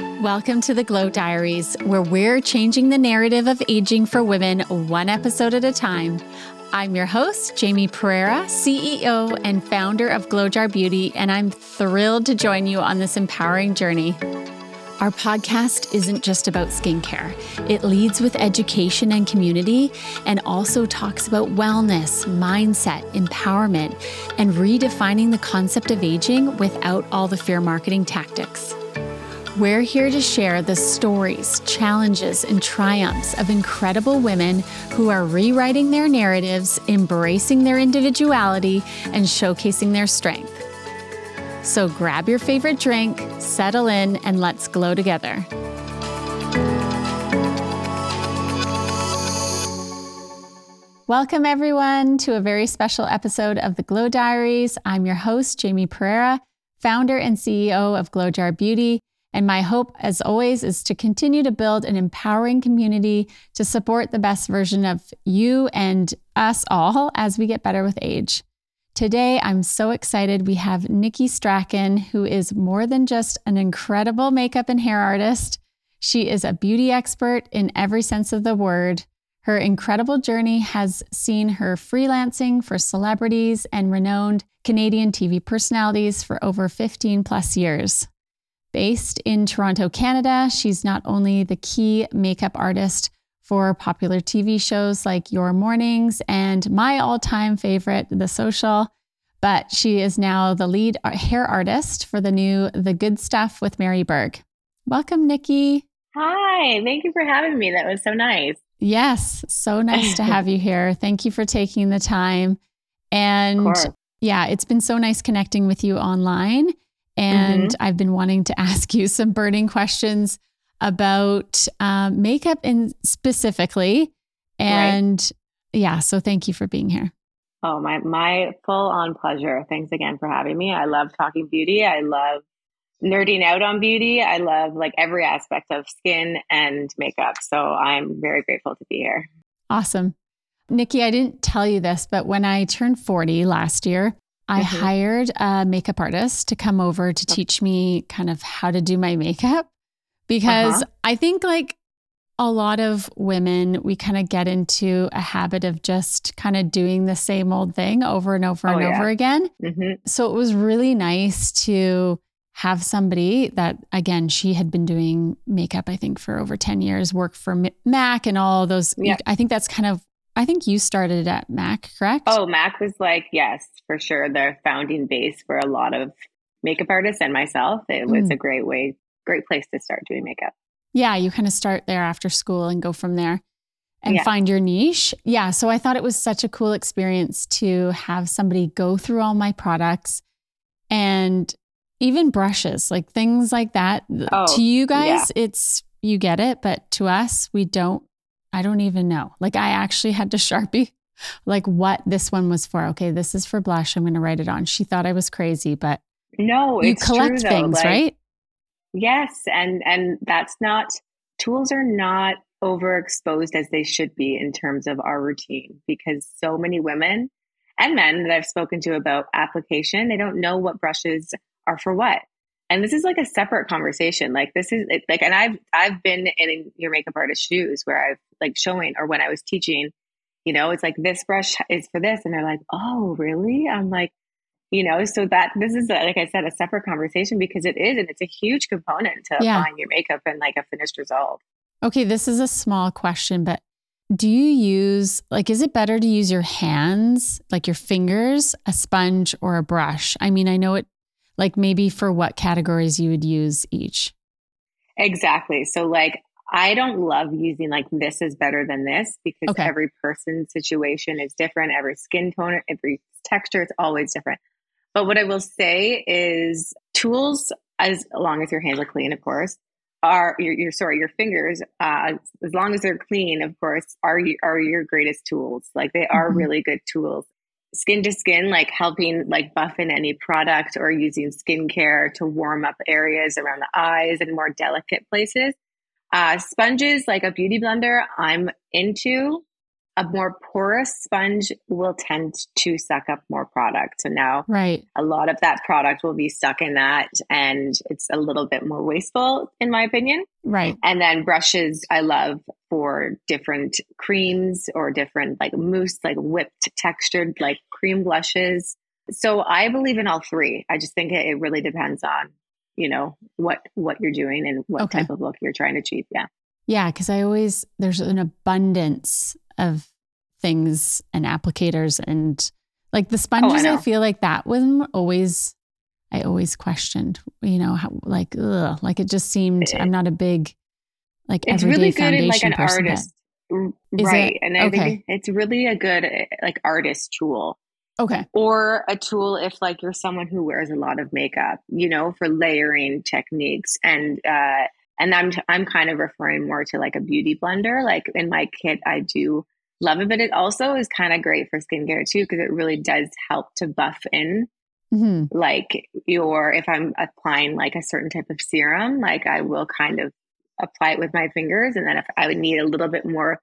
Welcome to the Glow Diaries, where we're changing the narrative of aging for women one episode at a time. I'm your host, Jamie Pereira, CEO and founder of Glow Jar Beauty, and I'm thrilled to join you on this empowering journey. Our podcast isn't just about skincare. It leads with education and community and also talks about wellness, mindset, empowerment, and redefining the concept of aging without all the fear marketing tactics. We're here to share the stories, challenges, and triumphs of incredible women who are rewriting their narratives, embracing their individuality, and showcasing their strength. So grab your favorite drink, settle in, and let's glow together. Welcome, everyone, to a very special episode of the Glow Diaries. I'm your host, Jamie Pereira, founder and CEO of Glow Jar Beauty. And my hope, as always, is to continue to build an empowering community to support the best version of you and us all as we get better with age. Today, I'm so excited. We have Nikki Strachan, who is more than just an incredible makeup and hair artist. She is a beauty expert in every sense of the word. Her incredible journey has seen her freelancing for celebrities and renowned Canadian TV personalities for over 15 plus years. Based in Toronto, Canada, she's not only the key makeup artist for popular TV shows like Your Mornings and my all time favorite, The Social. But she is now the lead hair artist for the new The Good Stuff with Mary Berg. Welcome, Nikki. Hi, thank you for having me. That was so nice. Yes, so nice to have you here. Thank you for taking the time. And yeah, it's been so nice connecting with you online. And mm-hmm. I've been wanting to ask you some burning questions about um, makeup in specifically. And right. yeah, so thank you for being here. Oh, my my full on pleasure. Thanks again for having me. I love talking beauty. I love nerding out on beauty. I love like every aspect of skin and makeup. So I'm very grateful to be here. Awesome. Nikki, I didn't tell you this, but when I turned 40 last year, I mm-hmm. hired a makeup artist to come over to teach me kind of how to do my makeup because uh-huh. I think like a lot of women, we kind of get into a habit of just kind of doing the same old thing over and over oh, and yeah. over again. Mm-hmm. So it was really nice to have somebody that, again, she had been doing makeup, I think, for over 10 years, work for MAC and all those. Yeah. I think that's kind of, I think you started at MAC, correct? Oh, MAC was like, yes, for sure, the founding base for a lot of makeup artists and myself. It was mm. a great way great place to start doing makeup. Yeah, you kind of start there after school and go from there and yeah. find your niche. Yeah, so I thought it was such a cool experience to have somebody go through all my products and even brushes, like things like that. Oh, to you guys, yeah. it's you get it, but to us, we don't I don't even know. Like I actually had to Sharpie like what this one was for. Okay, this is for blush. I'm going to write it on. She thought I was crazy, but no, you collect true, things, like, right? Yes, and and that's not tools are not overexposed as they should be in terms of our routine because so many women and men that I've spoken to about application, they don't know what brushes are for what. And this is like a separate conversation. Like this is like, and I've I've been in your makeup artist shoes where I've like showing or when I was teaching, you know, it's like this brush is for this, and they're like, oh, really? I'm like, you know so that this is like i said a separate conversation because it is and it's a huge component to yeah. applying your makeup and like a finished result okay this is a small question but do you use like is it better to use your hands like your fingers a sponge or a brush i mean i know it like maybe for what categories you would use each exactly so like I don't love using like this is better than this because okay. every person's situation is different. Every skin tone, every texture, it's always different. But what I will say is tools, as long as your hands are clean, of course, are your, your sorry, your fingers, uh, as long as they're clean, of course, are are your greatest tools. Like they are mm-hmm. really good tools. Skin to skin, like helping like buff in any product or using skincare to warm up areas around the eyes and more delicate places. Uh, sponges, like a beauty blender, I'm into. A more porous sponge will tend to suck up more product. So now right. a lot of that product will be stuck in that and it's a little bit more wasteful in my opinion. Right. And then brushes I love for different creams or different like mousse, like whipped textured like cream blushes. So I believe in all three. I just think it, really depends on, you know, what what you're doing and what okay. type of look you're trying to achieve. Yeah. Yeah, because I always there's an abundance of things and applicators and like the sponges. Oh, I, I, feel like that was always I always questioned, you know, how like ugh, like it just seemed I'm not a big like it's everyday really good foundation in like an person, artist, right? And I okay. think it's really a good like artist tool. Okay. Or a tool if like you're someone who wears a lot of makeup, you know, for layering techniques and uh and I'm I'm kind of referring more to like a beauty blender. Like in my kit, I do love it, but it also is kind of great for skincare too because it really does help to buff in. Mm-hmm. Like your, if I'm applying like a certain type of serum, like I will kind of apply it with my fingers, and then if I would need a little bit more,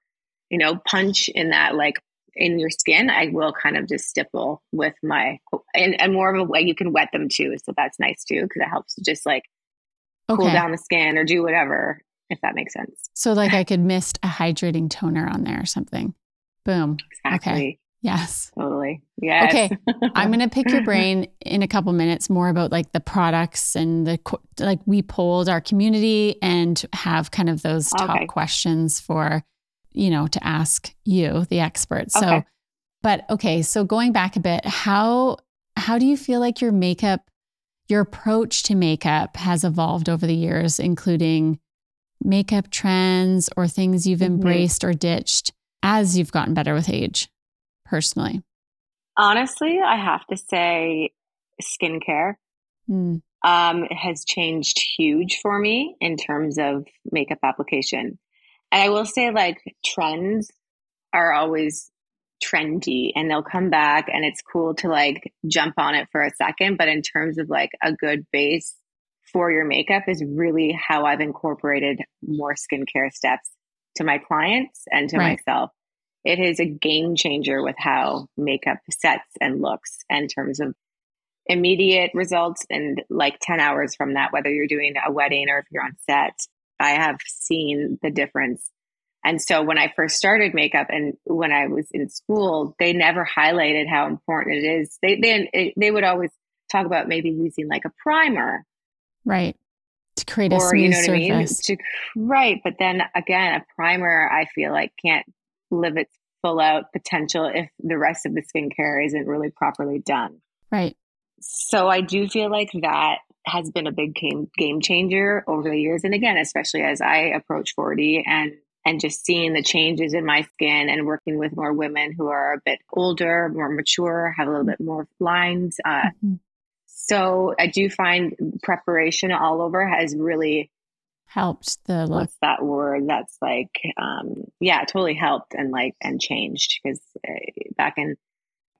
you know, punch in that like in your skin, I will kind of just stipple with my and, and more of a way you can wet them too. So that's nice too because it helps to just like okay. cool down the skin or do whatever, if that makes sense. So, like, I could mist a hydrating toner on there or something. Boom. Exactly. Okay. Yes. Totally. Yes. Okay. I'm going to pick your brain in a couple minutes more about like the products and the, like, we polled our community and have kind of those top okay. questions for, you know, to ask you, the expert. So, okay. but okay. So, going back a bit, how, how do you feel like your makeup your approach to makeup has evolved over the years, including makeup trends or things you've mm-hmm. embraced or ditched as you've gotten better with age, personally? Honestly, I have to say skincare mm. um, has changed huge for me in terms of makeup application. And I will say, like, trends are always trendy and they'll come back and it's cool to like jump on it for a second. But in terms of like a good base for your makeup is really how I've incorporated more skincare steps to my clients and to right. myself. It is a game changer with how makeup sets and looks in terms of immediate results and like 10 hours from that, whether you're doing a wedding or if you're on set. I have seen the difference and so when I first started makeup and when I was in school, they never highlighted how important it is. They they they would always talk about maybe using like a primer. Right. To create a or, smooth you know what surface. I mean? To, right. But then again, a primer I feel like can't live its full out potential if the rest of the skincare isn't really properly done. Right. So I do feel like that has been a big game game changer over the years. And again, especially as I approach 40 and and just seeing the changes in my skin and working with more women who are a bit older, more mature, have a little bit more lines. Uh, mm-hmm. So I do find preparation all over has really helped the look. What's that word? That's like, um, yeah, totally helped and like and changed because uh, back in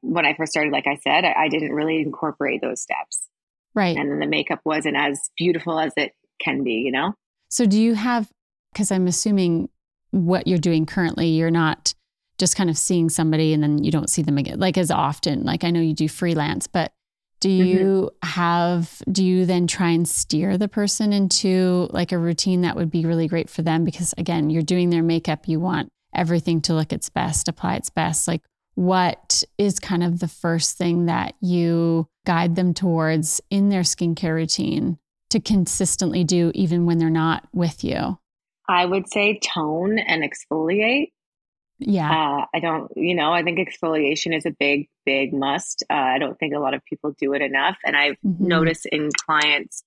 when I first started, like I said, I, I didn't really incorporate those steps. Right. And then the makeup wasn't as beautiful as it can be, you know? So do you have, because I'm assuming what you're doing currently, you're not just kind of seeing somebody and then you don't see them again, like as often. Like I know you do freelance, but do mm-hmm. you mm-hmm. have, do you then try and steer the person into like a routine that would be really great for them? Because again, you're doing their makeup, you want everything to look its best, apply its best. Like, what is kind of the first thing that you guide them towards in their skincare routine to consistently do, even when they're not with you? I would say tone and exfoliate. Yeah. Uh, I don't, you know, I think exfoliation is a big, big must. Uh, I don't think a lot of people do it enough. And I've mm-hmm. noticed in clients,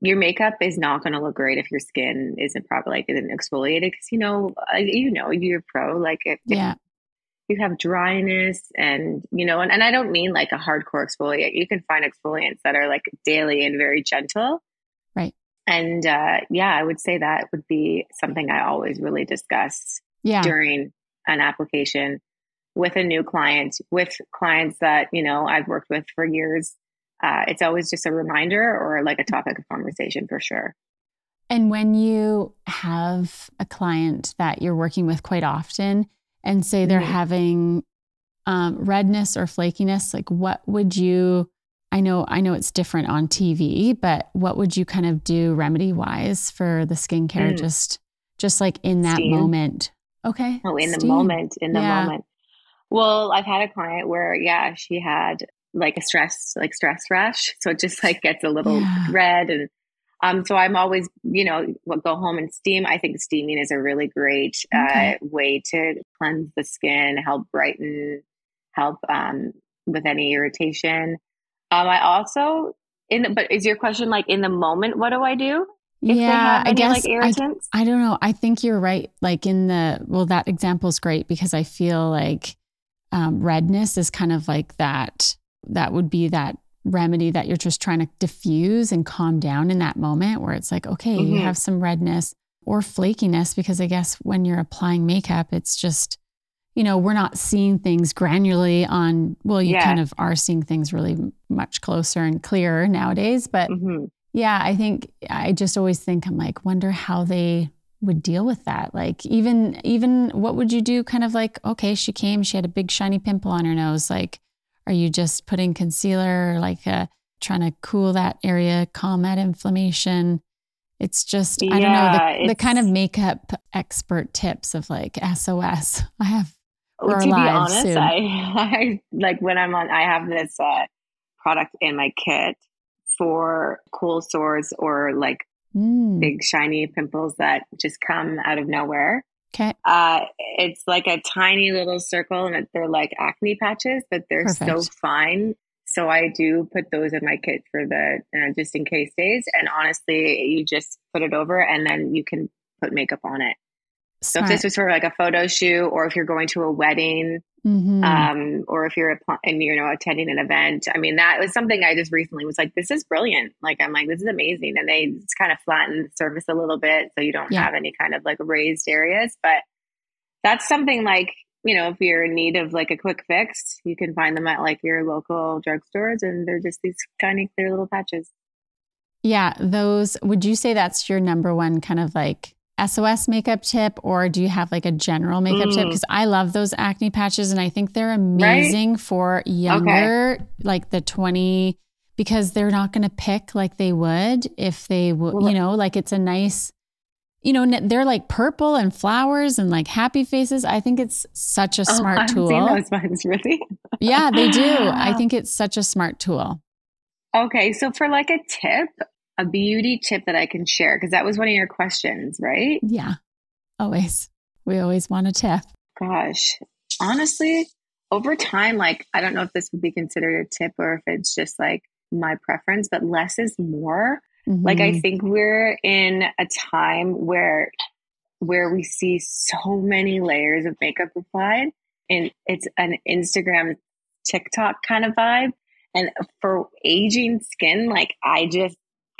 your makeup is not going to look great if your skin isn't properly like isn't exfoliated because you know uh, you know you're pro like if, yeah. If you have dryness and you know and, and I don't mean like a hardcore exfoliate you can find exfoliants that are like daily and very gentle and uh, yeah, I would say that would be something I always really discuss yeah. during an application with a new client, with clients that, you know, I've worked with for years. Uh, it's always just a reminder or like a topic of conversation for sure. And when you have a client that you're working with quite often, and say they're Mhm. having um, redness or flakiness, like what would you? I know, I know it's different on TV, but what would you kind of do remedy wise for the skincare? Mm. Just, just like in that Steam. moment. Okay. Oh, in the moment, in the Yeah. moment. Well, I've had a client where, yeah, she had like a stress, like stress rash. So it just like gets a little Yeah. red. And um, so I'm always, you know, go home and steam. I think steaming is a really great Okay. uh, way to cleanse the skin, help brighten, help um, with any irritation. Um, I also, in the, but is your question like in the moment, what do I do? If they yeah, have I guess like I, irritants? I don't know. I think you're right. Like in the, well, that example is great because I feel like um, redness is kind of like that, that would be that remedy that you're just trying to diffuse and calm down in that moment where it's like, okay, you Mhm. have some redness or flakiness because I guess when you're applying makeup, it's just, you know, we're not seeing things granularly on, well, you Yeah. kind of are seeing things really much closer and clearer nowadays. But Mhm. yeah, I think I just always think I'm like, wonder how they would deal with that. Like even even what would you do kind of like, okay, she came, she had a big shiny pimple on her nose. Like, are you just putting concealer, like uh, trying to cool that area, calm that inflammation? It's just, I don't know, the, the kind of makeup expert tips of like SOS. I have Or to be honest, soon. I, I like when I'm on, I have this uh, product in my kit for cool sores or like Mm, big shiny pimples that just come out of nowhere. okay. Uh, it's like a tiny little circle and they're like acne patches, but they're so fine. So I do put those in my kit for the uh, just in case days. And honestly, you just put it over and then you can put makeup on it. So if this was for like a photo shoot or if you're going to a wedding, Mhm. um, or if you're and you know attending an event. I mean, that was something I just recently was like, this is brilliant. Like I'm like, this is amazing, and they just kind of flatten the surface a little bit so you don't Yeah. have any kind of like raised areas. But that's something like you know if you're in need of like a quick fix, you can find them at like your local drugstores, and they're just these tiny clear little patches. Yeah, those would you say that's your number one kind of like SOS makeup tip or do you have like a general makeup tip Mm. because I love those acne patches and I think they're amazing for younger like the 20 because they're not going to pick like they would if they would Well, you know like it's a nice you know they're like purple and flowers and like happy faces. I think it's such a Oh, I smart haven't tool. seen those ones really. Yeah, they do. I think it's such a smart tool. Okay, so for like a tip, a beauty tip that I can share, because that was one of your questions, right? Yeah. Always. We always want a tip. Gosh, honestly, over time, like, I don't know if this would be considered a tip or if it's just like my preference, but less is more. Like, I Mhm. think we're in a time where where we see so many layers of makeup applied and it's an Instagram TikTok kind of vibe and for aging skin like I just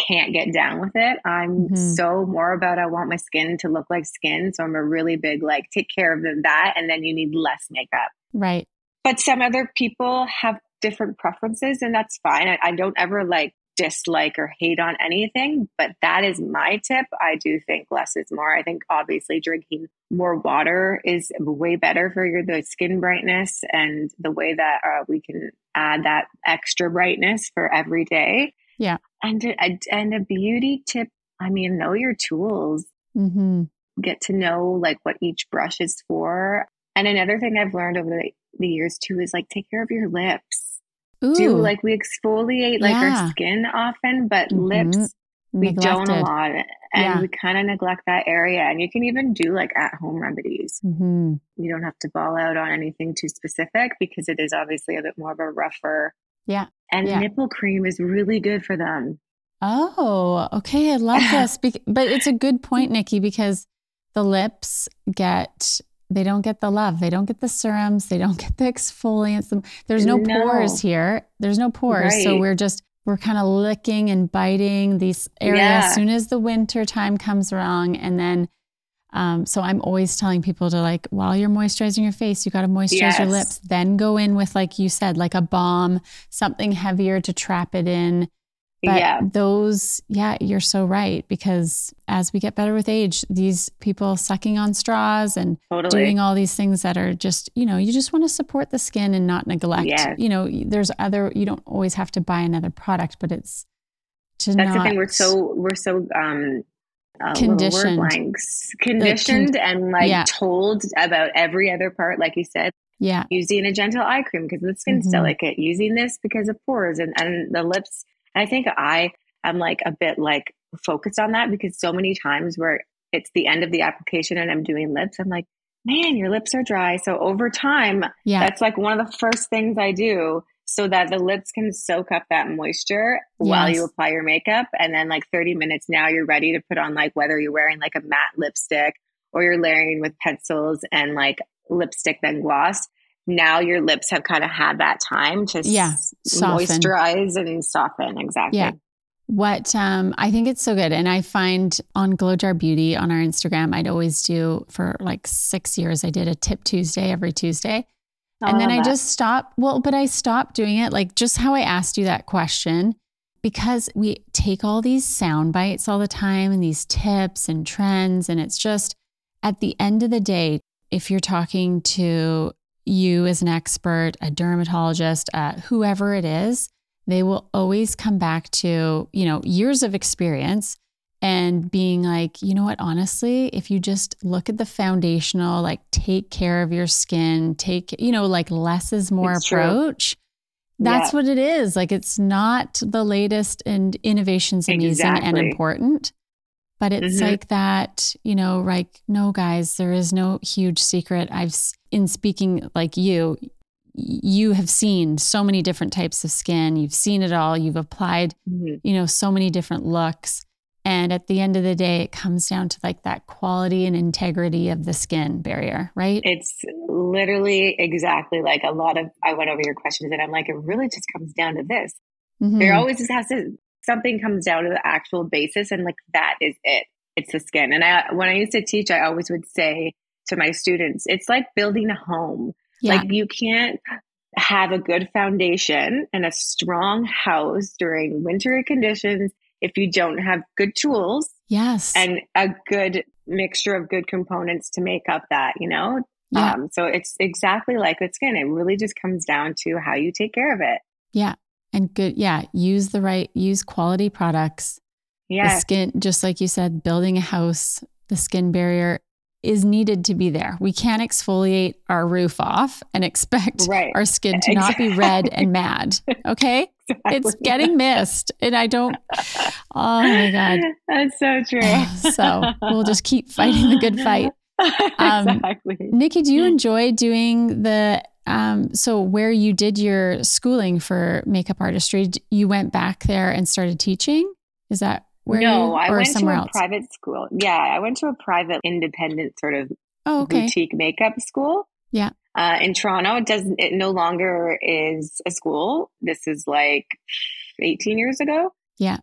can't get down with it. I'm Mhm. so more about I want my skin to look like skin so I'm a really big like take care of that and then you need less makeup. right. But some other people have different preferences, and that's fine. I, I don't ever like dislike or hate on anything, but that is my tip. I do think less is more. I think obviously drinking more water is way better for your the skin brightness and the way that uh, we can add that extra brightness for every day. Yeah. and a, and a beauty tip. I mean, know your tools hmm get to know like what each brush is for. And another thing I've learned over the, the years too is like take care of your lips. Ooh, Do like we exfoliate like Yeah. our skin often, but Mhm. lips we don't a lot. And Yeah. we kind of neglect that area. And you can even do like at home remedies. hmm You don't have to ball out on anything too specific because it is obviously a bit more of a rougher. Yeah. And Yeah. nipple cream is really good for them. Oh, okay. I love this. But it's a good point, Nikki, because the lips get, they don't get the love. They don't get the serums. They don't get the exfoliants. There's no, No. pores here. There's no pores. So we're just, we're kind of licking and biting these areas Yeah. as soon as the winter time comes around. And then, um, so I'm always telling people to like, while you're moisturizing your face, you got to moisturize your lips. Then go in with, like you said, like a balm, something heavier to trap it in But Yeah. those, yeah, you're so right. Because as we get better with age, these people sucking on straws and Totally. doing all these things that are just, you know, you just want to support the skin and not neglect. Yes. You know, there's other, you don't always have to buy another product, but it's to That's not. the thing. We're so we're so um uh, Conditioned. Blanks, conditioned and like yeah. told about every other part, like you said, yeah. using a gentle eye cream because the skin's Mhm. delicate, using this because of pores and, and the lips. And I think I am like a bit like focused on that because so many times where it's the end of the application and I'm doing lips, I'm like, man, your lips are dry. So over time, Yeah. that's like one of the first things I do so that the lips can soak up that moisture while you apply your makeup. And then like 30 minutes now you're ready to put on like whether you're wearing like a matte lipstick or you're layering with pencils and like lipstick then gloss. Now your lips have kind of had that time to Yeah, soften. moisturize and soften. Exactly. Yeah. What um, I think it's so good. And I find on Glow Jar Beauty on our Instagram, I'd always do for like six years, I did a tip Tuesday every Tuesday. And then I that. just stopped. Well, but I stopped doing it, like just how I asked you that question, because we take all these sound bites all the time and these tips and trends. And it's just at the end of the day, if you're talking to you as an expert, a dermatologist, uh, whoever it is, they will always come back to, you know, years of experience and being like, you know what, honestly, if you just look at the foundational, like take care of your skin, take, you know, like less is more It's true. approach. That's Yeah. what it is. Like it's not the latest and innovations amazing and important, but it's Mhm. like that, you know, like, no, guys, there is no huge secret. I've, in speaking like you, you have seen so many different types of skin. You've seen it all. You've applied Mhm. you know, so many different looks. And at the end of the day, it comes down to like that quality and integrity of the skin barrier, right? It's literally exactly like a lot of, I went over your questions and I'm like, it really just comes down to this. Mhm. There always just has to something comes down to the actual basis, and like that is it. It's the skin. And I, when I used to teach, I always would say to my students, it's like building a home. yeah. Like you can't have a good foundation and a strong house during wintry conditions if you don't have good tools yes. and a good mixture of good components to make up that, you know? yeah. Um, so it's exactly like the skin. It really just comes down to how you take care of it. yeah. And good. Yeah. Use the right, use quality products. The Yeah. skin, just like you said, building a house, the skin barrier is needed to be there. We can't exfoliate our roof off and expect Right. our skin to not be red and mad. Okay. It's getting missed. And I don't, oh my God. That's so true. So we'll just keep fighting the good fight. Um, exactly. Nikki, do you enjoy doing the um so where you did your schooling for makeup artistry, you went back there and started teaching? Is that where no, you I went to a else? private school. Yeah, I went to a private, independent sort of oh, okay. boutique makeup school. Yeah. Uh, in Toronto, it doesn't. It no longer is a school. This is like 18 years ago. Yeah.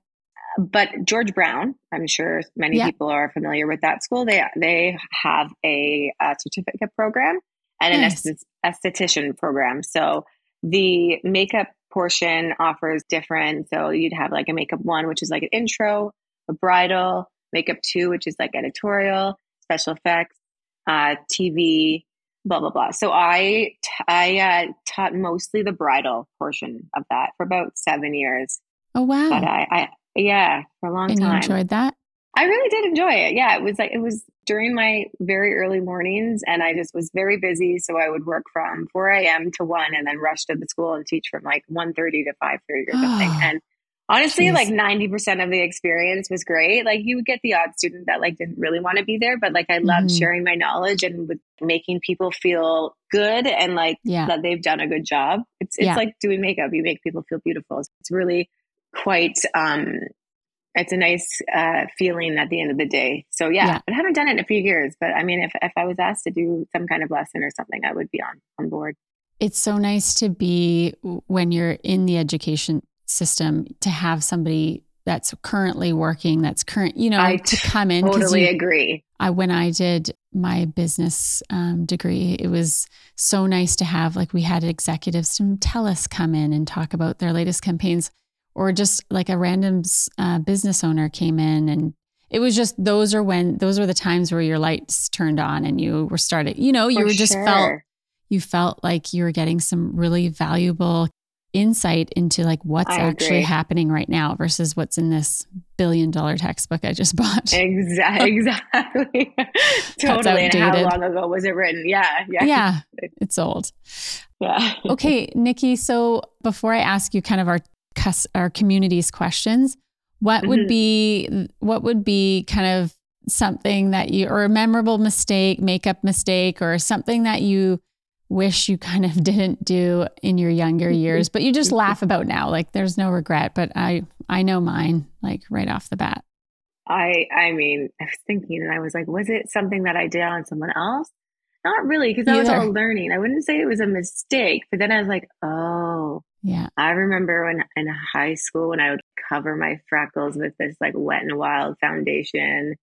But George Brown, I'm sure many Yeah. people are familiar with that school. They they have a, uh certificate program and an Nice. esth- esthetician program. So the makeup portion offers different. So you'd have like a makeup one, which is like an intro, a bridal, makeup two, which is like editorial, special effects, uh, TV, blah blah blah. So I t- I uh, taught mostly the bridal portion of that for about seven years. Oh wow. But I, I yeah, for a long and you time. enjoyed that? I really did enjoy it. Yeah, it was like it was during my very early mornings, and I just was very busy. So I would work from 4 a.m. to 1 and then rush to the school and teach from like 1.30 to 5.30 or something. and honestly, Jeez. like 90% of the experience was great. Like you would get the odd student that like didn't really want to be there, but like I loved Mhm. sharing my knowledge and with making people feel good and like Yeah. that they've done a good job. It's it's Yeah. like doing makeup. You make people feel beautiful. It's really quite um it's a nice uh feeling at the end of the day. So yeah, Yeah. I haven't done it in a few years, but I mean if if I was asked to do some kind of lesson or something, I would be on on board. It's so nice to be when you're in the education system to have somebody that's currently working, that's current, you know, I to come in. Totally you- agree. I, when I did my business um, degree, it was so nice to have like we had executives from TELUS come in and talk about their latest campaigns. Or just like a random uh, business owner came in and it was just those are when those were the times where your lights turned on and you were started you know you For were just sure. felt you felt like you were getting some really valuable insight into like what's I actually agree. happening right now versus what's in this billion dollar textbook I just bought. Exactly. Exactly. totally. And how long ago was it written? Yeah. Yeah. yeah, it's old. Yeah. Okay, Nikki, so before I ask you kind of our cus- our community's questions, what would Mhm. be what would be kind of something that you or a memorable mistake, makeup mistake or something that you wish you kind of didn't do in your younger years, but you just laugh about now. Like there's no regret, but I I know mine like right off the bat. I I mean, I was thinking and I was like, was it something that I did on someone else? Not really, because I was all learning. I wouldn't say it was a mistake, but then I was like, oh, Yeah. I remember when in high school when I would cover my freckles with this like wet and wild foundation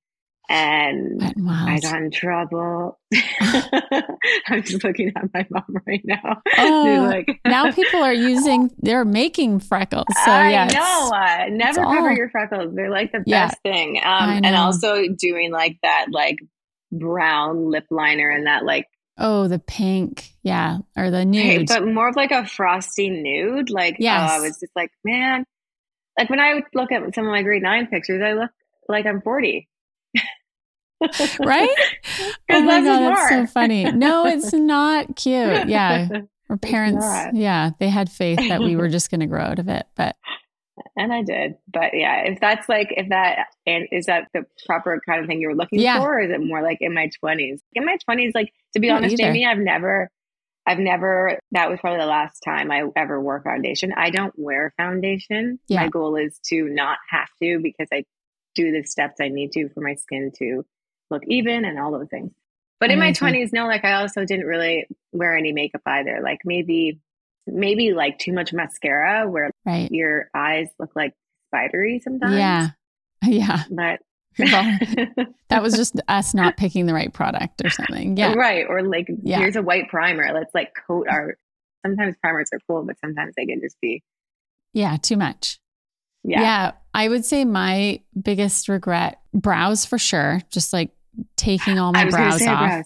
and I got in trouble. I'm just looking at my mom right now. Oh, like, now people are using they're making freckles. So I yeah. it's- know. Uh, never cover all- your freckles. They're like the Yeah. best thing. Um, and also doing like that, like brown lip liner and that, like, Oh, the pink. Yeah. Or the nude. but more of like a frosty nude. Like, yeah, oh, I was just like, man, like when I would look at some of my grade nine pictures, I look like I'm 40. right? Oh my god, that's so funny. No, it's not cute. Yeah, our parents. Yeah, they had faith that we were just going to grow out of it, but And I did. But yeah, if that's like, if that, and is that the proper kind of thing you were looking Yeah. for? Or is it more like in my 20s? In my 20s, like, to be Me honest, either. Jamie, I've never, I've never, that was probably the last time I ever wore foundation. I don't wear foundation. Yeah. My goal is to not have to because I do the steps I need to for my skin to look even and all those things. But in my 20s, no, like I also didn't really wear any makeup either. Like maybe, maybe like too much mascara where right. your eyes look like spidery sometimes. Yeah, yeah. But Well, that was just us not picking the right product or something. Yeah, right. Or like Yeah. here's a white primer. Let's like coat our sometimes primers are cool, but sometimes they can just be yeah. Too much. yeah. yeah, I would say my biggest regret brows for sure. Just like taking all my brows off. brows.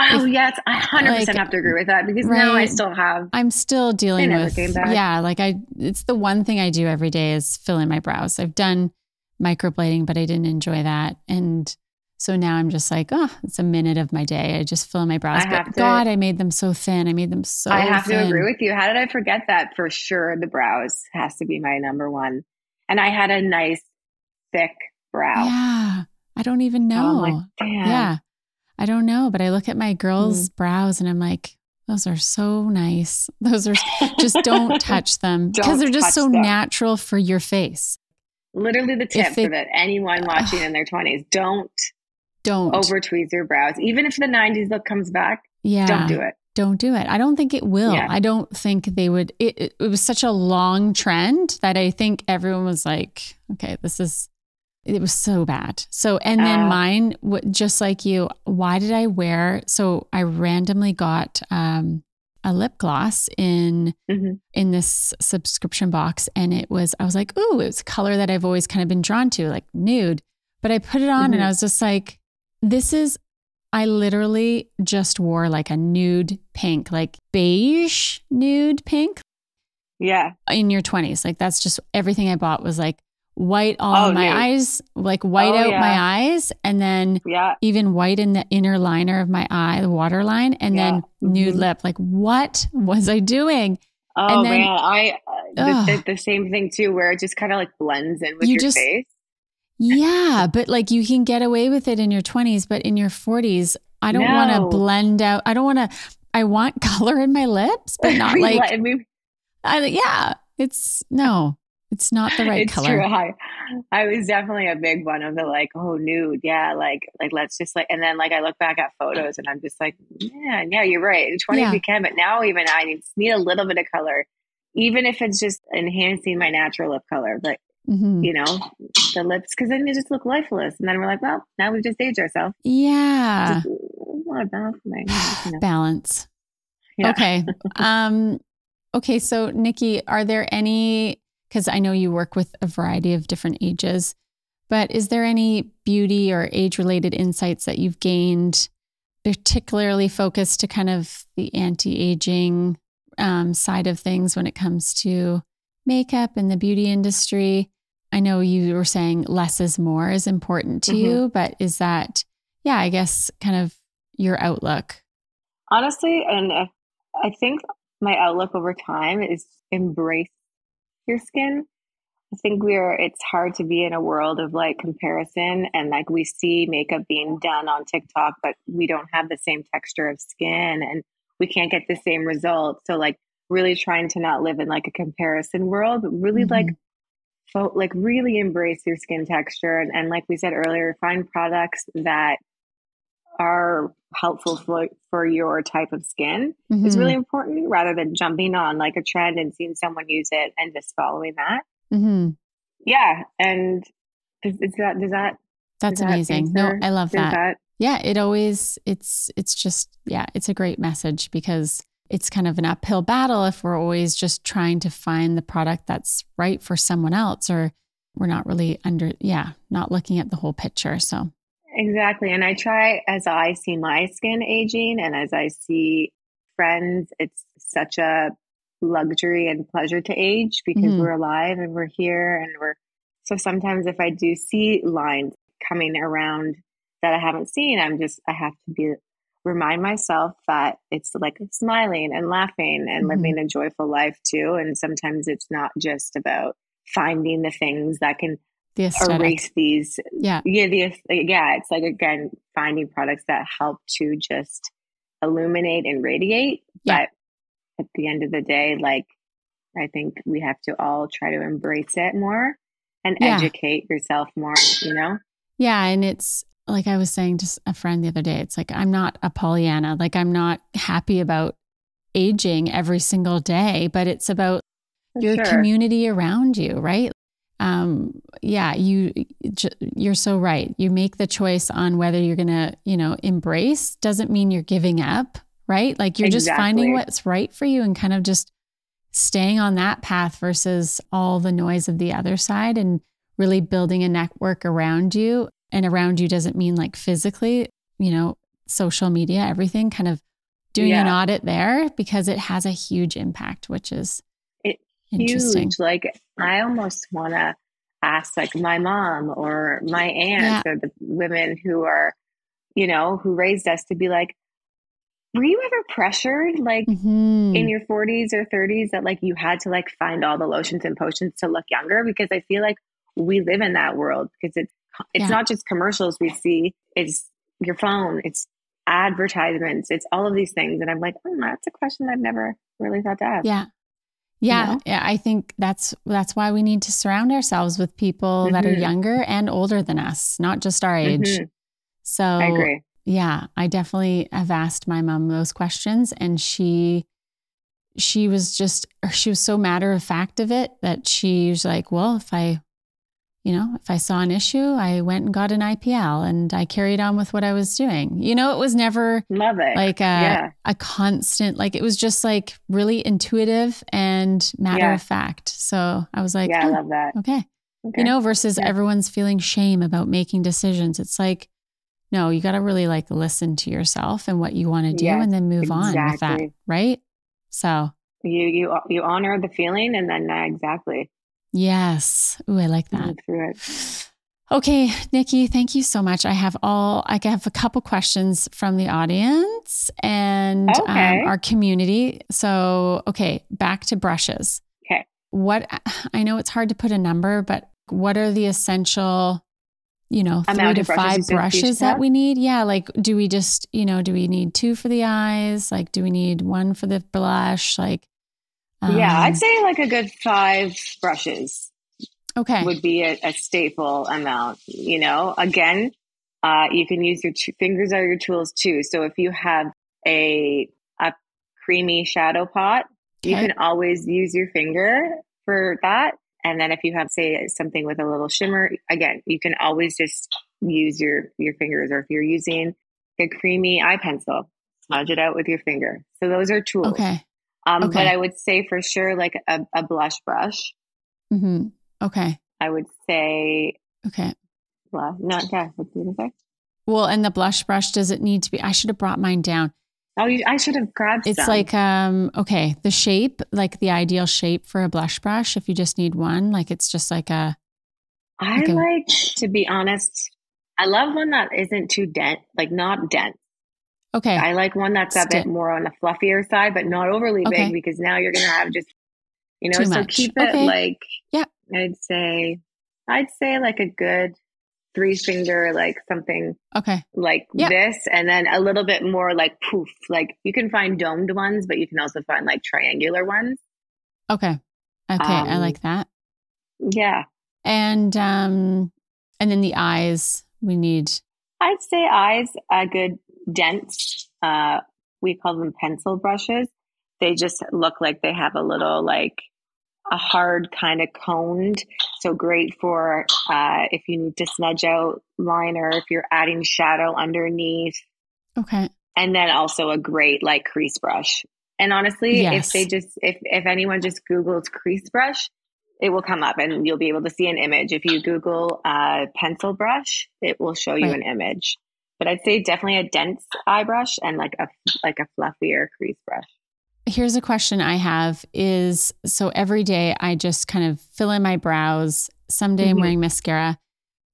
Oh If- yes, I hundred percent have to agree with that because now I still have I'm still dealing with yeah, like I it's the one thing I do every day is fill in my brows. I've done microblading, but I didn't enjoy that. And so now I'm just like, oh, it's a minute of my day. I just fill in my brows. I but to- God, I made them so thin. I made them so I have to agree with you. How did I forget that? For sure, the brows has to be my number one. And I had a nice thick brow. Yeah. I don't even know. Like, damn. yeah. I don't know, but I look at my girls' Mm. brows and I'm like, those are so nice. Those are just don't touch them because they're just so them. natural for your face. Literally the tip they- for that anyone watching in their twenties. Don't Don't over tweeze your brows. Even if the nineties look comes back, yeah. don't do it. don't do it. I don't think it will. Yeah. I don't think they would. It, it, it was such a long trend that I think everyone was like, okay, this is, it was so bad. So, and then Uh. mine, just like you, why did I wear? So I randomly got um, a lip gloss in Mhm. in this subscription box and it was i was like ooh it's a color that i've always kind of been drawn to like nude but i put it on and Mhm. i was just like this is i literally just wore like a nude pink like beige nude pink Yeah. in your 20s like that's just everything i bought was like white all Oh, my nude. eyes like white Oh, out yeah. my eyes and then Yeah. even white in the inner liner of my eye the waterline and then Yeah. nude lip like what was i doing Oh And then- man, I uh, the, the, the same thing too, where it just kind of like blends in with You your just- face. Yeah, but like you can get away with it in your 20s, but in your 40s, I don't want to blend out. I don't want to, I want color in my lips, but not like, I, yeah, it's no, it's not the right it's color. true. I, I was definitely a big one of the like, oh, nude, yeah, like, like let's just like, and then like I look back at photos and I'm just like, man, yeah, you're right. In twenties Yeah. we can, but now even I need, need a little bit of color, even if it's just enhancing my natural lip color. But Mhm. you know, the lips, because then they just look lifeless, and then we're like, well, now we've just aged ourselves. Yeah, Just, what about my, you know. balance. Yeah. Okay. Um, okay. So, Nikki, are there any because I know you work with a variety of different ages, but is there any beauty or age related insights that you've gained, particularly focused to kind of the anti aging um, side of things when it comes to makeup and the beauty industry? I know you were saying less is more is important to mm-hmm. you, but is that, yeah, I guess kind of your outlook? Honestly, and I think my outlook over time is embrace your skin. I think we're, it's hard to be in a world of like comparison and like we see makeup being done on TikTok, but we don't have the same texture of skin and we can't get the same results. So, like, really trying to not live in like a comparison world, but really mm-hmm. like fo- like really embrace your skin texture and, and like we said earlier find products that are helpful for, for your type of skin mm-hmm. is really important rather than jumping on like a trend and seeing someone use it and just following that mm-hmm. yeah and is, is, that does that that's does amazing that no i love that. that yeah it always it's it's just yeah it's a great message because it's kind of an uphill battle if we're always just trying to find the product that's right for someone else or we're not really under yeah not looking at the whole picture so exactly and i try as i see my skin aging and as i see friends it's such a luxury and pleasure to age because mm-hmm. we're alive and we're here and we're so sometimes if i do see lines coming around that i haven't seen i'm just i have to be remind myself that it's like smiling and laughing and mm-hmm. living a joyful life too. And sometimes it's not just about finding the things that can the erase these. Yeah. Yeah. The, yeah. It's like, again, finding products that help to just illuminate and radiate. Yeah. But at the end of the day, like, I think we have to all try to embrace it more and yeah. educate yourself more, you know? Yeah. And it's, like I was saying to a friend the other day, it's like I'm not a Pollyanna. Like I'm not happy about aging every single day, but it's about For your sure. community around you, right? Um, yeah, you you're so right. You make the choice on whether you're gonna, you know, embrace doesn't mean you're giving up, right? Like you're exactly. just finding what's right for you and kind of just staying on that path versus all the noise of the other side and really building a network around you and around you doesn't mean like physically, you know, social media, everything, kind of doing yeah. an audit there because it has a huge impact, which is huge. Like I almost want to ask like my mom or my aunt yeah. or the women who are, you know, who raised us to be like, were you ever pressured like mm-hmm. in your 40s or 30s that like you had to like find all the lotions and potions to look younger because i feel like we live in that world because it's it's yeah. not just commercials we see, it's your phone, it's advertisements, it's all of these things. And I'm like, oh, that's a question I've never really thought to ask. Yeah. Yeah, you know? yeah, I think that's that's why we need to surround ourselves with people mm-hmm. that are mm-hmm. younger and older than us, not just our age. Mm-hmm. So I agree. Yeah, I definitely have asked my mom those questions and she she was just she was so matter of fact of it that she was like, well, if I you know, if I saw an issue, I went and got an IPL and I carried on with what I was doing. You know, it was never Love it. like a, yeah. a constant, like it was just like really intuitive and matter yeah. of fact. So I was like, yeah, oh, I love that. Okay. okay. You know, versus yeah. everyone's feeling shame about making decisions. It's like, no, you got to really like listen to yourself and what you want to do and then move exactly. on with that. Right. So you, you, you honor the feeling and then uh, exactly. Yes. Ooh, I like that. Okay, Nikki, thank you so much. I have all I have a couple questions from the audience and um, okay. um, our community. So, okay, back to brushes. Okay. What I know it's hard to put a number, but what are the essential, you know, Amount three to five brushes that we need? Yeah, like do we just, you know, do we need two for the eyes? Like do we need one for the blush? Like um, yeah, I'd um, say like a good five brushes. Okay. Would be a, a staple amount. You know, again, uh, you can use your t- fingers are your tools too. So if you have a a creamy shadow pot, okay. you can always use your finger for that. And then if you have say something with a little shimmer, again, you can always just use your your fingers. Or if you're using a creamy eye pencil, smudge it out with your finger. So those are tools. Okay. Um, okay. But I would say for sure, like a, a blush brush hmm Okay. I would say, Okay. well, not yeah. What's the say? Well, and the blush brush, does it need to be? I should have brought mine down. Oh, you, I should have grabbed. It's some. like, um, okay, the shape, like the ideal shape for a blush brush, if you just need one, like it's just like a, I okay. like to be honest. I love one that isn't too dense, like not dense. Okay. I like one that's a bit more on the fluffier side, but not overly Okay. big because now you're gonna have just, you know, Too so much. keep it Okay. like, Yeah. I'd say, I'd say like a good three finger, like something okay. like Yeah. this, and then a little bit more like poof. Like you can find domed ones, but you can also find like triangular ones. Okay. Okay. I Um, like that. Yeah. And, um, and then the eyes we need. I'd say eyes a good dense. Uh, we call them pencil brushes. They just look like they have a little like a hard kind of coned. So great for uh, if you need to smudge out liner, if you're adding shadow underneath, Okay. and then also a great like crease brush. And honestly, Yes. if they just if if anyone just Googles crease brush, it will come up and you'll be able to see an image. If you Google uh, pencil brush, it will show you Right. an image. But I'd say definitely a dense eye brush and like a like a fluffier crease brush. Here's a question I have is so every day I just kind of fill in my brows. Someday I'm Mhm. wearing mascara.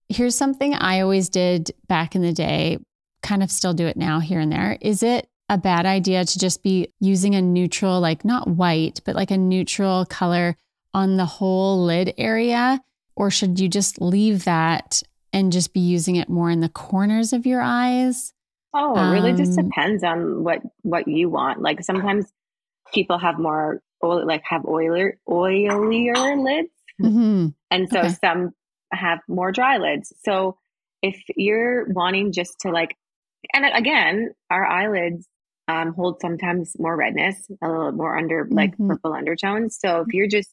Here's something I always did back in the day, kind of still do it now here and there. Is it a bad idea to just be using a neutral, like not white, but like a neutral color on the whole lid area? Or should you just leave that and just be using it more in the corners of your eyes? Oh, it really just Um, depends on what what you want. Like sometimes people have more oil, like have oiler oilier lids, hmm and so Okay. some have more dry lids. So if you're wanting just to like, and again, our eyelids um, hold sometimes more redness, a little more under like Mhm. purple undertones. So if you're just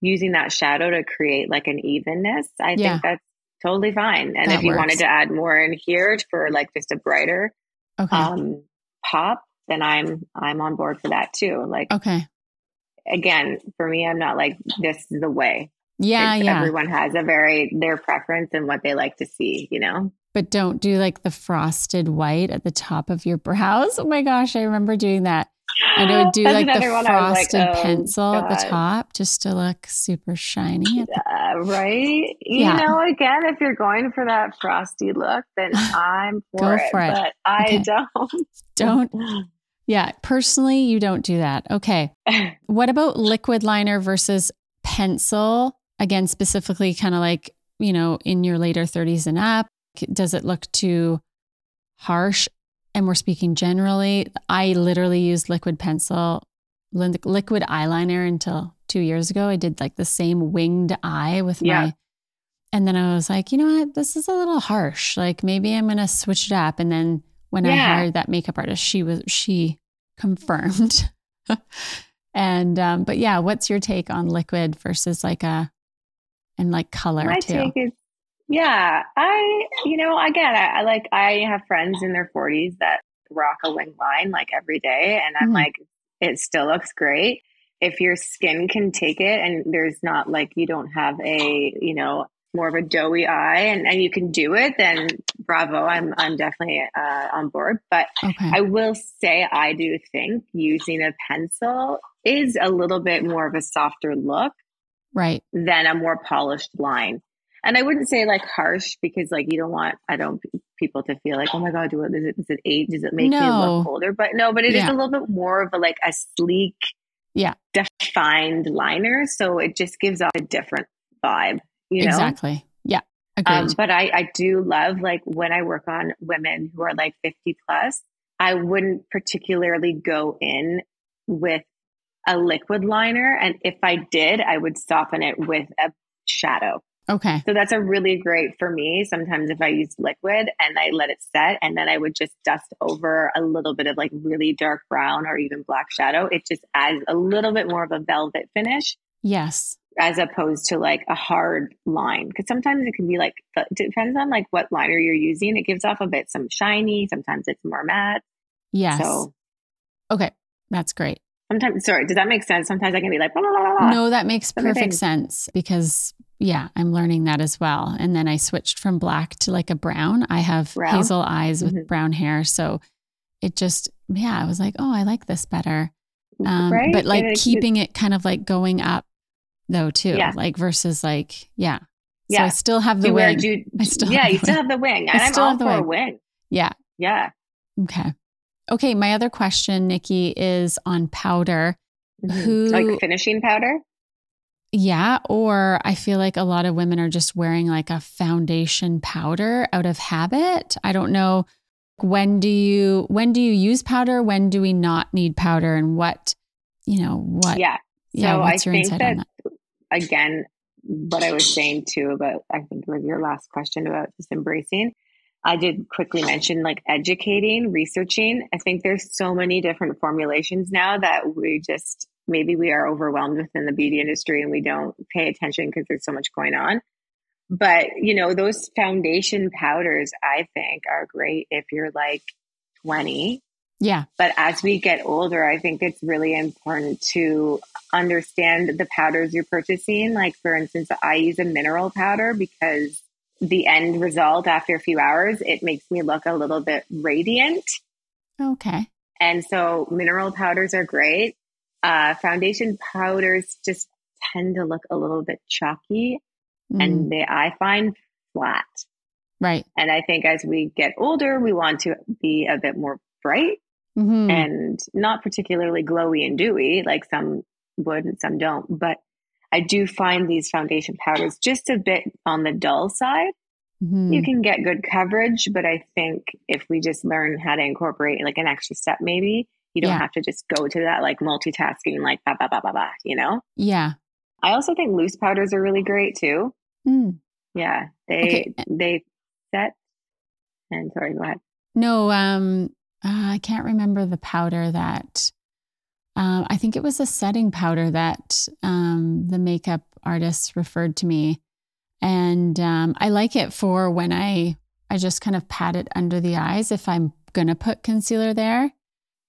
using that shadow to create like an evenness, I Yeah. think that's totally fine. And That if you wanted to add more in here for like just a brighter Okay. um, pop, then I'm I'm on board for that too. Like okay. again, for me, I'm not like this is the way. Yeah. It's- yeah. Everyone has a very their preference and what they like to see. You know. but don't do like the frosted white at the top of your brows. Oh my gosh, I remember doing that. I would do That's like the another one I was like, frosted oh, pencil at the top just to look super shiny. Uh, right? You Yeah. know, again, if you're going for that frosty look, then I'm for, Go it, for it. But I Okay. don't. don't, yeah, personally, you don't do that. Okay. What about liquid liner versus pencil? Again, specifically, kind of like, you know, in your later 30s and up, does it look too harsh? And we're speaking generally. I literally used liquid pencil, li- liquid eyeliner until two years ago. I did like the same winged eye with Yeah. my, and then I was like, you know what? This is a little harsh. Like maybe I'm going to switch it up. And then when I hired that makeup artist, she was, she confirmed. and, um, but yeah, what's your take on liquid versus like a, and like color My too? take is, yeah, I, you know, again, I, I like, I have friends in their 40s that rock a wing line like every day. And I'm Mhm. like, it still looks great. If your skin can take it and there's not like, you don't have a, you know, more of a doughy eye and, and you can do it, then bravo. I'm, I'm definitely uh, on board. But okay. I will say, I do think using a pencil is a little bit more of a softer look right. than a more polished line. And I wouldn't say like harsh because like you don't want I don't people to feel like oh my god do it is it, is it age does it make me look older but no but it is Yeah. a little bit more of a like a sleek Yeah. defined liner so it just gives off a different vibe you know Exactly. Yeah. Agreed. um, but I, I do love like when I work on women who are like 50 plus, I wouldn't particularly go in with a liquid liner. And if I did, I would soften it with a shadow. Okay. So that's a really great for me. Sometimes if I use liquid and I let it set and then I would just dust over a little bit of like really dark brown or even black shadow, it just adds a little bit more of a velvet finish Yes. as opposed to like a hard line. Because sometimes it can be like, it depends on like what liner you're using. It gives off a bit some shiny, sometimes it's more matte. Yes. So, okay. That's great. Sometimes, sorry, does that make sense? Sometimes I can be like, blah, blah, blah, blah. No, that makes perfect sense because yeah, I'm learning that as well. And then I switched from black to like a brown. I have brown? hazel eyes with mm-hmm. brown hair. So it just, yeah, I was like, oh, I like this better. Um, right? But like keeping it kind of like going up though, too, yeah. like versus like, yeah. Yeah. So I still have the wing. You, I still yeah, you still have the wing. And I am all for wing. a wing. Yeah. Yeah. Okay. Okay. My other question, Nikki, is on powder. Mm-hmm. Who like finishing powder? Yeah. Or I feel like a lot of women are just wearing like a foundation powder out of habit. I don't know when do you when do you use powder? When do we not need powder? And what, you know, what Yeah. So yeah, I think that, that again, what I was saying too about I think it was your last question about just embracing. I did quickly mention like educating, researching. I think there's so many different formulations now that we just maybe we are overwhelmed within the beauty industry and we don't pay attention because there's so much going on. But, you know, those foundation powders, I think, are great if you're like 20. Yeah. But as we get older, I think it's really important to understand the powders you're purchasing. Like, for instance, I use a mineral powder because the end result after a few hours, it makes me look a little bit radiant. Okay. And so mineral powders are great. Uh, foundation powders just tend to look a little bit chalky mm. and they, I find flat. Right. And I think as we get older, we want to be a bit more bright mm-hmm. and not particularly glowy and dewy like some would and some don't. But I do find these foundation powders just a bit on the dull side. Mm-hmm. You can get good coverage, but I think if we just learn how to incorporate like an extra step, maybe you don't yeah. have to just go to that like multitasking, like ba ba ba ba ba, you know? Yeah. I also think loose powders are really great too. Mm. Yeah, they okay. they set. And sorry, go ahead. No, um, uh, I can't remember the powder that. Um, I think it was a setting powder that um, the makeup artist referred to me, and um, I like it for when I I just kind of pat it under the eyes if I'm gonna put concealer there.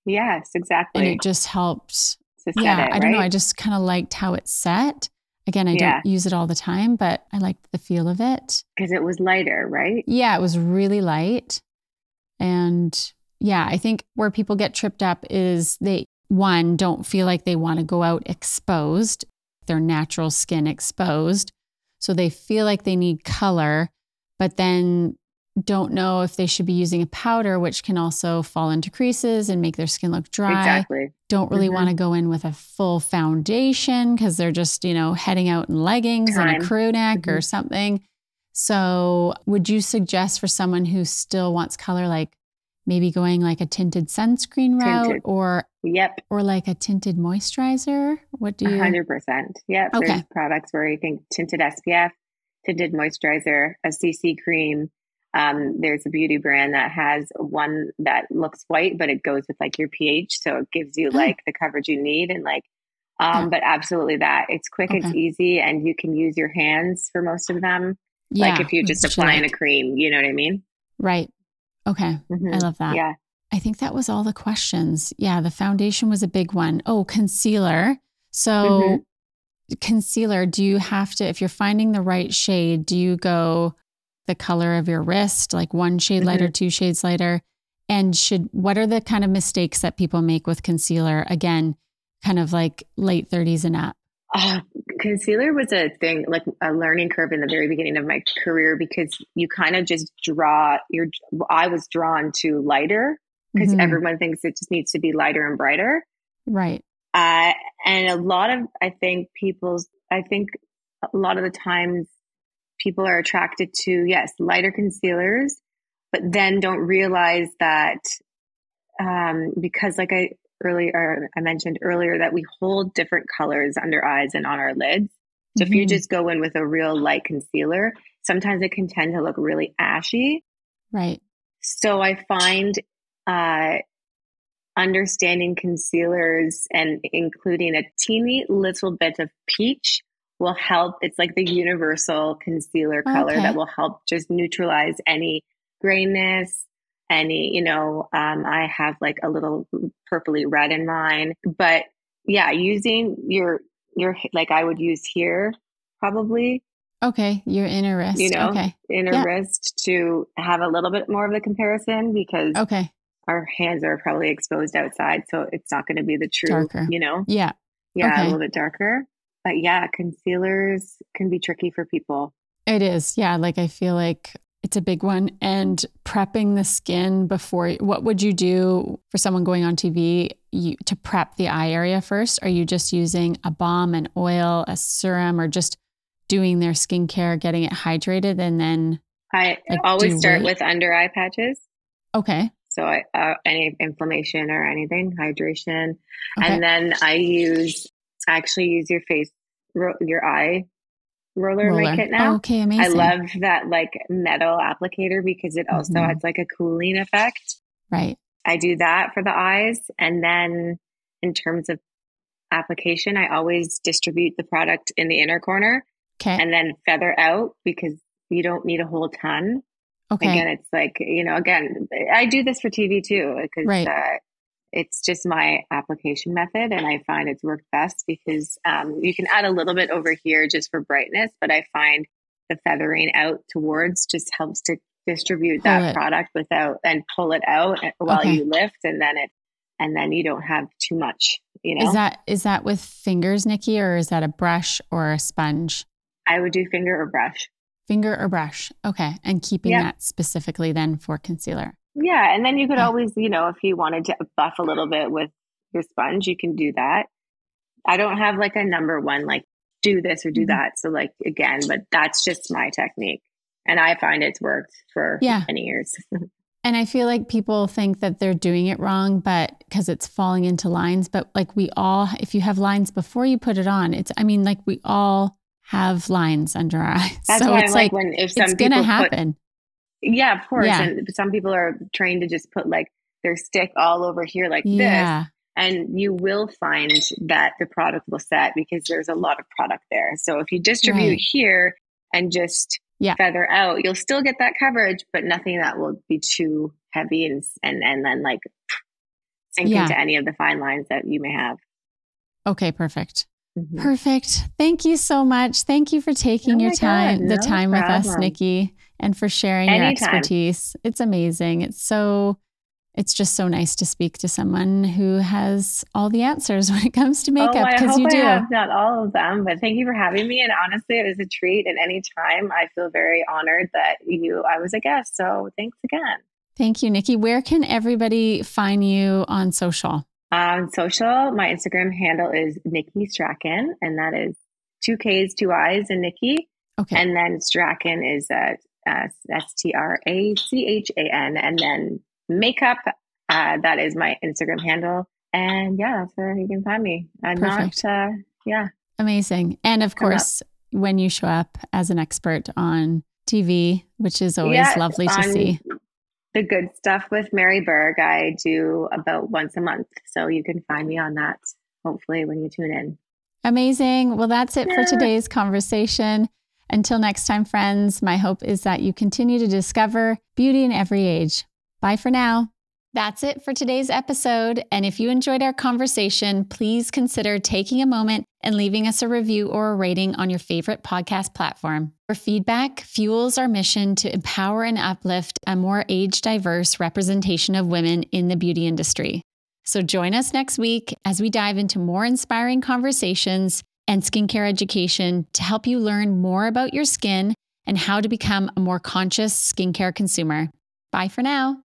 Yes, exactly. And it just helped. yeah, it, I don't know. I just kind of liked how it set. Again, I yeah. don't use it all the time, but I liked the feel of it. Because it was lighter, right? Yeah, it was really light. And yeah, I think where people get tripped up is they, one, don't feel like they want to go out exposed, their natural skin exposed. So they feel like they need color, but then don't know if they should be using a powder, which can also fall into creases and make their skin look dry. Exactly. Don't really mm-hmm. want to go in with a full foundation because they're just, you know, heading out in leggings Time. and a crew neck mm-hmm. or something. So, would you suggest for someone who still wants color, like maybe going like a tinted sunscreen route tinted. or yep or like a tinted moisturizer what do you 100% yep okay. there's products where you think tinted spf tinted moisturizer a cc cream um, there's a beauty brand that has one that looks white, but it goes with like your pH. So it gives you like the coverage you need and like, um, yeah. but absolutely that it's quick, okay. it's easy, and you can use your hands for most of them. Yeah, like if you're just applying like. a cream, you know what I mean? Right. Okay. Mm-hmm. I love that. Yeah. I think that was all the questions. Yeah. The foundation was a big one. Oh, concealer. So, mm-hmm. concealer, do you have to, if you're finding the right shade, do you go the color of your wrist, like one shade mm-hmm. lighter, two shades lighter? And should what are the kind of mistakes that people make with concealer? Again, kind of like late 30s and up. Uh, concealer was a thing, like a learning curve in the very beginning of my career because you kind of just draw your. I was drawn to lighter because mm-hmm. everyone thinks it just needs to be lighter and brighter. Right. Uh, and a lot of, I think people's, I think a lot of the times people are attracted to, yes, lighter concealers, but then don't realize that um, because, like I earlier, I mentioned earlier, that we hold different colors under eyes and on our lids. So mm-hmm. if you mm-hmm. just go in with a real light concealer, sometimes it can tend to look really ashy. Right. So I find uh, understanding concealers and including a teeny little bit of peach will help. It's like the universal concealer color okay. that will help just neutralize any grayness, any, you know, um, I have like a little purpley red in mine, but yeah, using your your like I would use here probably. Okay, your inner wrist. You know, okay. inner yeah. wrist to have a little bit more of the comparison because okay, our hands are probably exposed outside, so it's not going to be the true. Darker. You know. Yeah. Yeah, okay. a little bit darker. But yeah, concealers can be tricky for people. It is. Yeah. Like I feel like it's a big one. And prepping the skin before, what would you do for someone going on TV you, to prep the eye area first? Are you just using a balm, an oil, a serum, or just doing their skincare, getting it hydrated, and then? I like, always start with under eye patches. Okay. So I, uh, any inflammation or anything, hydration, okay. and then I use I actually use your face, your eye roller, roller. in my kit now. Okay, amazing. I love that like metal applicator because it also mm-hmm. has like a cooling effect. Right. I do that for the eyes. And then in terms of application, I always distribute the product in the inner corner. Okay. And then feather out because you don't need a whole ton. Okay. Again, it's like, you know, again, I do this for TV too because right. uh, it's just my application method and i find it's worked best because um, you can add a little bit over here just for brightness but i find the feathering out towards just helps to distribute pull that it. product without and pull it out while okay. you lift and then it and then you don't have too much you know? is that is that with fingers nikki or is that a brush or a sponge? I would do finger or brush. Finger or brush okay and keeping that specifically then for concealer yeah. And then you could always, you know, if you wanted to buff a little bit with your sponge, you can do that. I don't have like a number one, like do this or do mm-hmm. that. So, like, again, but that's just my technique. And I find it's worked for yeah. many years. and I feel like people think that they're doing it wrong, but because it's falling into lines. But like, we all, if you have lines before you put it on, it's, I mean, like, we all have lines under our eyes. That's so why it's like, like when if some it's gonna happen. Yeah, of course. Yeah. And some people are trained to just put like their stick all over here like yeah. this. And you will find that the product will set because there's a lot of product there. So if you distribute right. here and just yeah. feather out, you'll still get that coverage, but nothing that will be too heavy and and, and then like sink yeah. into any of the fine lines that you may have. Okay, perfect. Mm-hmm. Perfect. Thank you so much. Thank you for taking oh your time, God, the time problem. with us, Nikki and for sharing Anytime. your expertise. It's amazing. It's so it's just so nice to speak to someone who has all the answers when it comes to oh, makeup because oh, you do. I have not all of them, but thank you for having me. And honestly, it was a treat. And anytime, I feel very honored that you I was a guest. So thanks again. Thank you, Nikki. Where can everybody find you on social? On social, my Instagram handle is Nikki Strachan, and that is two K's, two I's, and Nikki. Okay. And then Strachan is a S T R A C H A N, and then makeup. Uh, that is my Instagram handle. And yeah, that's where you can find me. I'm Perfect. not, uh, yeah. Amazing. And of course, when you show up as an expert on TV, which is always yeah, lovely to see. The good stuff with Mary Berg, I do about once a month. So you can find me on that, hopefully, when you tune in. Amazing. Well, that's it yeah. for today's conversation. Until next time, friends, my hope is that you continue to discover beauty in every age. Bye for now. That's it for today's episode. And if you enjoyed our conversation, please consider taking a moment and leaving us a review or a rating on your favorite podcast platform. Your feedback fuels our mission to empower and uplift a more age diverse representation of women in the beauty industry. So join us next week as we dive into more inspiring conversations and skincare education to help you learn more about your skin and how to become a more conscious skincare consumer. Bye for now.